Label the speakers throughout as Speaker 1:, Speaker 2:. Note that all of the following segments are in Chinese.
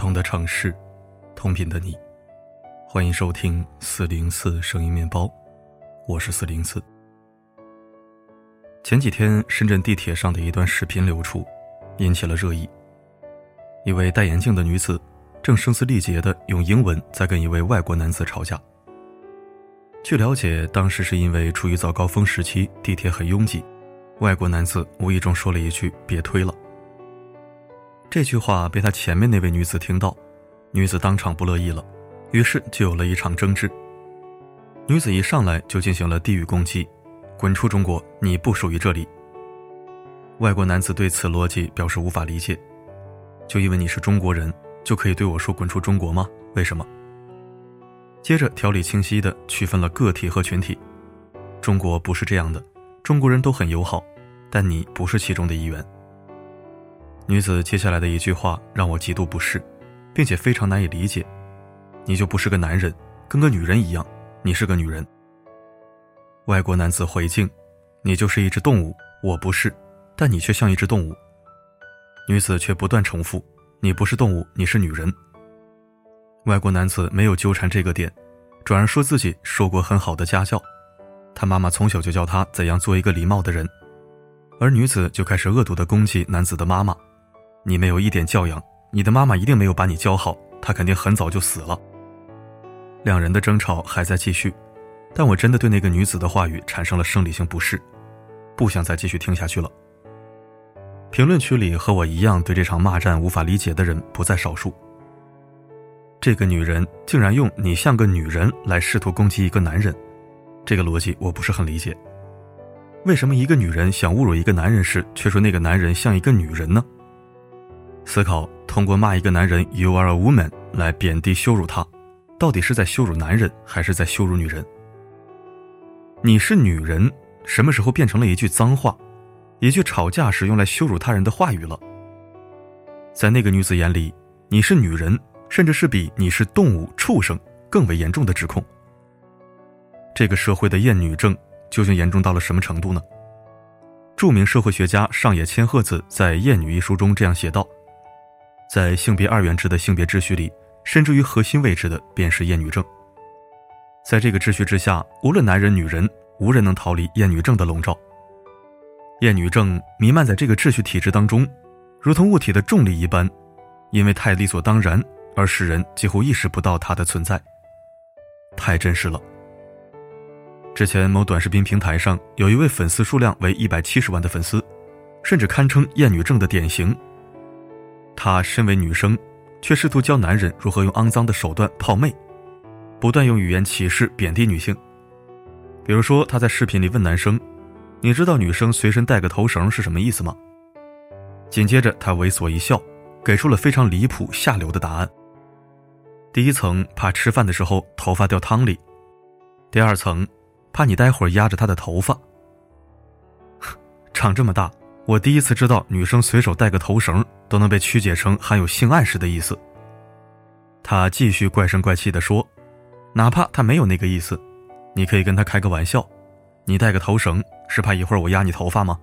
Speaker 1: 同的城市，同频的你，欢迎收听四零四声音面包，我是四零四。前几天深圳地铁上的一段视频流出，引起了热议。一位戴眼镜的女子正声嘶力竭的用英文在跟一位外国男子吵架。据了解，当时是因为处于早高峰时期，地铁很拥挤，外国男子无意中说了一句“别推了”。这句话被他前面那位女子听到，女子当场不乐意了，于是就有了一场争执。女子一上来就进行了地域攻击：“滚出中国，你不属于这里。”外国男子对此逻辑表示无法理解，就因为你是中国人，就可以对我说“滚出中国”吗？为什么？接着条理清晰地区分了个体和群体，中国不是这样的，中国人都很友好，但你不是其中的一员。女子接下来的一句话让我极度不适，并且非常难以理解，你就不是个男人，跟个女人一样，你是个女人。外国男子回敬，你就是一只动物，我不是，但你却像一只动物。女子却不断重复，你不是动物，你是女人。外国男子没有纠缠这个点，转而说自己受过很好的家教，他妈妈从小就教他怎样做一个礼貌的人，而女子就开始恶毒的攻击男子的妈妈：“你没有一点教养，你的妈妈一定没有把你教好，她肯定很早就死了。”两人的争吵还在继续，但我真的对那个女子的话语产生了生理性不适，不想再继续听下去了。评论区里和我一样对这场骂战无法理解的人不在少数。这个女人竟然用“你像个女人”来试图攻击一个男人，这个逻辑我不是很理解。为什么一个女人想侮辱一个男人时，却说那个男人像一个女人呢？思考通过骂一个男人 “You are a woman” 来贬低羞辱他，到底是在羞辱男人，还是在羞辱女人？你是女人，什么时候变成了一句脏话，一句吵架时用来羞辱他人的话语了？在那个女子眼里，你是女人。甚至是比你是动物、畜生更为严重的指控。这个社会的厌女症究竟严重到了什么程度呢？著名社会学家上野千鹤子在《厌女》一书中这样写道：“在性别二元制的性别秩序里，甚至于核心位置的便是厌女症。在这个秩序之下，无论男人女人，无人能逃离厌女症的笼罩。厌女症弥漫在这个秩序体制当中，如同物体的重力一般，因为太理所当然。”而使人几乎意识不到它的存在，太真实了。之前某短视频平台上有一位粉丝数量为一百七十万的粉丝，甚至堪称厌女症的典型。她身为女生，却试图教男人如何用肮脏的手段泡妹，不断用语言歧视贬低女性。比如说，她在视频里问男生：“你知道女生随身带个头绳是什么意思吗？”紧接着，她猥琐一笑，给出了非常离谱下流的答案。第一层怕吃饭的时候头发掉汤里，第二层怕你待会儿压着他的头发。长这么大，我第一次知道女生随手带个头绳都能被曲解成含有性暗示的意思。他继续怪声怪气地说：“哪怕他没有那个意思，你可以跟他开个玩笑，你带个头绳是怕一会儿我压你头发吗？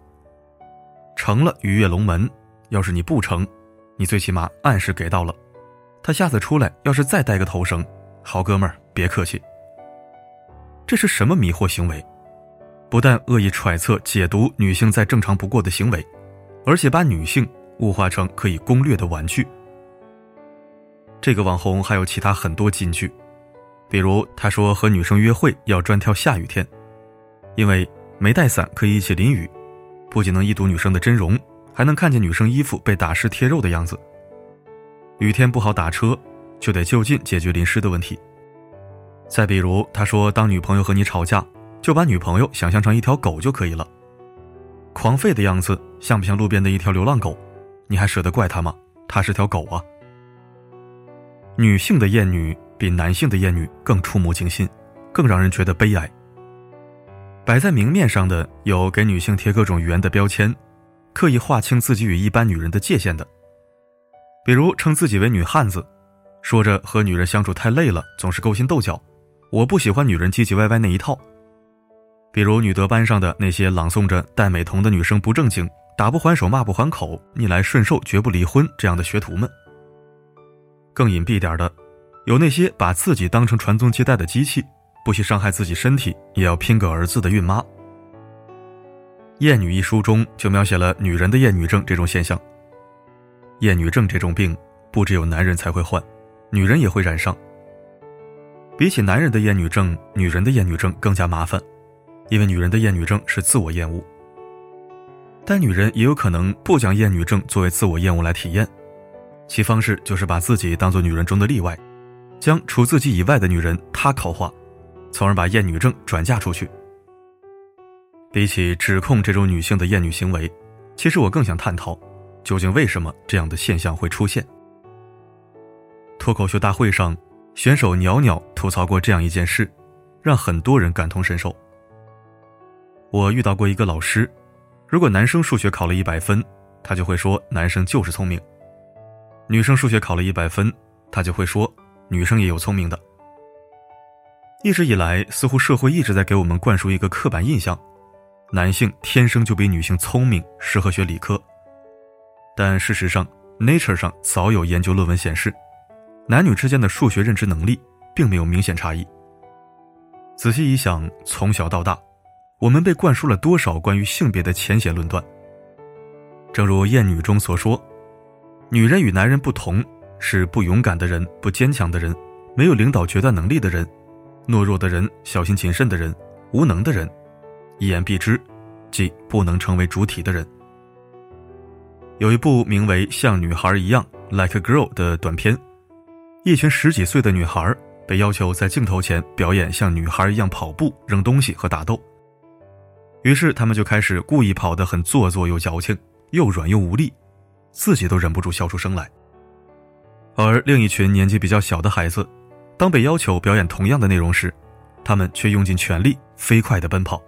Speaker 1: 成了鱼跃龙门，要是你不成，你最起码暗示给到了。”他下次出来，要是再带个头绳，好哥们儿，别客气。这是什么迷惑行为？不但恶意揣测、解读女性再正常不过的行为，而且把女性物化成可以攻略的玩具。这个网红还有其他很多金句，比如他说和女生约会要专挑下雨天，因为没带伞可以一起淋雨，不仅能一睹女生的真容，还能看见女生衣服被打湿贴肉的样子。雨天不好打车，就得就近解决淋湿的问题。再比如，他说当女朋友和你吵架，就把女朋友想象成一条狗就可以了，狂吠的样子像不像路边的一条流浪狗？你还舍得怪他吗？他是条狗啊！女性的厌女比男性的厌女更触目惊心，更让人觉得悲哀。摆在明面上的有给女性贴各种语言的标签，刻意划清自己与一般女人的界限的。比如称自己为女汉子，说着和女人相处太累了，总是勾心斗角。我不喜欢女人唧唧歪歪那一套。比如女德班上的那些朗诵着戴美瞳的女生不正经，打不还手骂不还口，逆来顺受绝不离婚这样的学徒们。更隐蔽点的，有那些把自己当成传宗接代的机器，不惜伤害自己身体也要拼个儿子的孕妈。《厌女》一书中就描写了女人的厌女症这种现象。厌女症这种病，不只有男人才会患，女人也会染上。比起男人的厌女症，女人的厌女症更加麻烦，因为女人的厌女症是自我厌恶。但女人也有可能不将厌女症作为自我厌恶来体验。其方式就是把自己当做女人中的例外，将除自己以外的女人他口化，从而把厌女症转嫁出去。比起指控这种女性的厌女行为，其实我更想探讨，究竟为什么这样的现象会出现。脱口秀大会上，选手袅袅吐槽过这样一件事，让很多人感同身受。我遇到过一个老师，如果男生数学考了一百分，他就会说男生就是聪明。女生数学考了一百分，他就会说女生也有聪明的。一直以来，似乎社会一直在给我们灌输一个刻板印象：男性天生就比女性聪明，适合学理科。但事实上，《Nature》上早有研究论文显示，男女之间的数学认知能力并没有明显差异。仔细一想，从小到大，我们被灌输了多少关于性别的浅显论断？正如《厌女》中所说。女人与男人不同，是不勇敢的人、不坚强的人、没有领导决断能力的人、懦弱的人、小心谨慎的人、无能的人，一言蔽之，即不能成为主体的人。有一部名为《像女孩一样》（Like a Girl） 的短片，一群十几岁的女孩被要求在镜头前表演像女孩一样跑步、扔东西和打斗，于是他们就开始故意跑得很做作又矫情，又软又无力。自己都忍不住笑出声来，而另一群年纪比较小的孩子，当被要求表演同样的内容时，他们却用尽全力飞快地奔跑。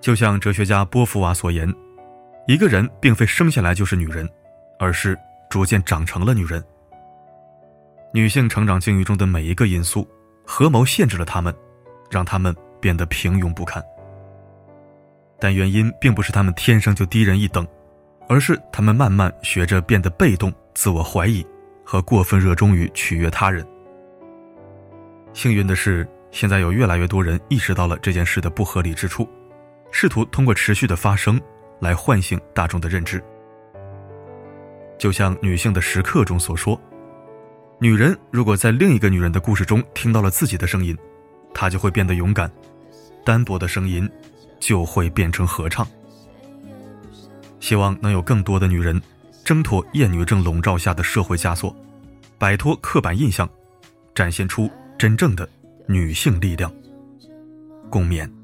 Speaker 1: 就像哲学家波伏娃所言：“一个人并非生下来就是女人，而是逐渐长成了女人。”女性成长境遇中的每一个因素，合谋限制了她们，让她们变得平庸不堪。但原因并不是他们天生就低人一等。而是他们慢慢学着变得被动、自我怀疑和过分热衷于取悦他人。幸运的是，现在有越来越多人意识到了这件事的不合理之处，试图通过持续的发声来唤醒大众的认知。就像《女性的时刻》中所说：“女人如果在另一个女人的故事中听到了自己的声音，她就会变得勇敢，单薄的声音就会变成合唱。”希望能有更多的女人挣脱厌女症笼罩下的社会枷锁，摆脱刻板印象，展现出真正的女性力量。共勉。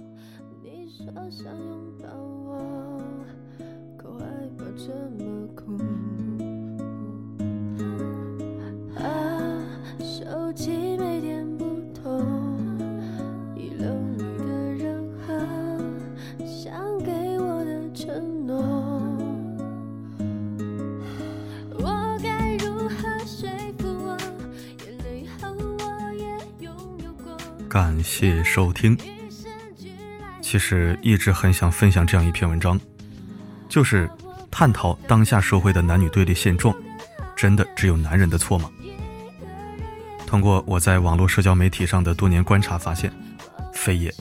Speaker 1: 感谢收听。其实一直很想分享这样一篇文章，就是探讨当下社会的男女对立现状，真的只有男人的错吗？通过我在网络社交媒体上的多年观察发现，非也。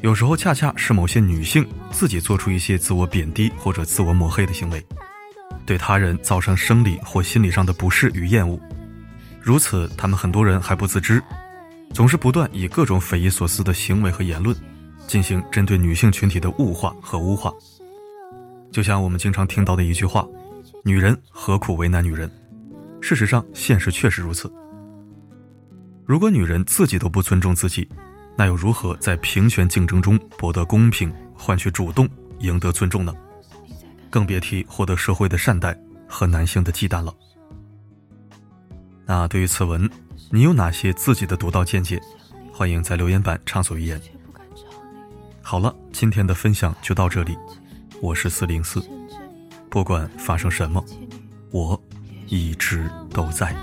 Speaker 1: 有时候恰恰是某些女性自己做出一些自我贬低或者自我抹黑的行为，对他人造成生理或心理上的不适与厌恶，如此，他们很多人还不自知。总是不断以各种匪夷所思的行为和言论，进行针对女性群体的物化和污化。就像我们经常听到的一句话：“女人何苦为难女人？”事实上，现实确实如此。如果女人自己都不尊重自己，那又如何在平权竞争中博得公平、换取主动、赢得尊重呢？更别提获得社会的善待和男性的忌惮了。那对于此文。你有哪些自己的独到见解？欢迎在留言板畅所欲言。好了，今天的分享就到这里。我是四零四，不管发生什么，我一直都在。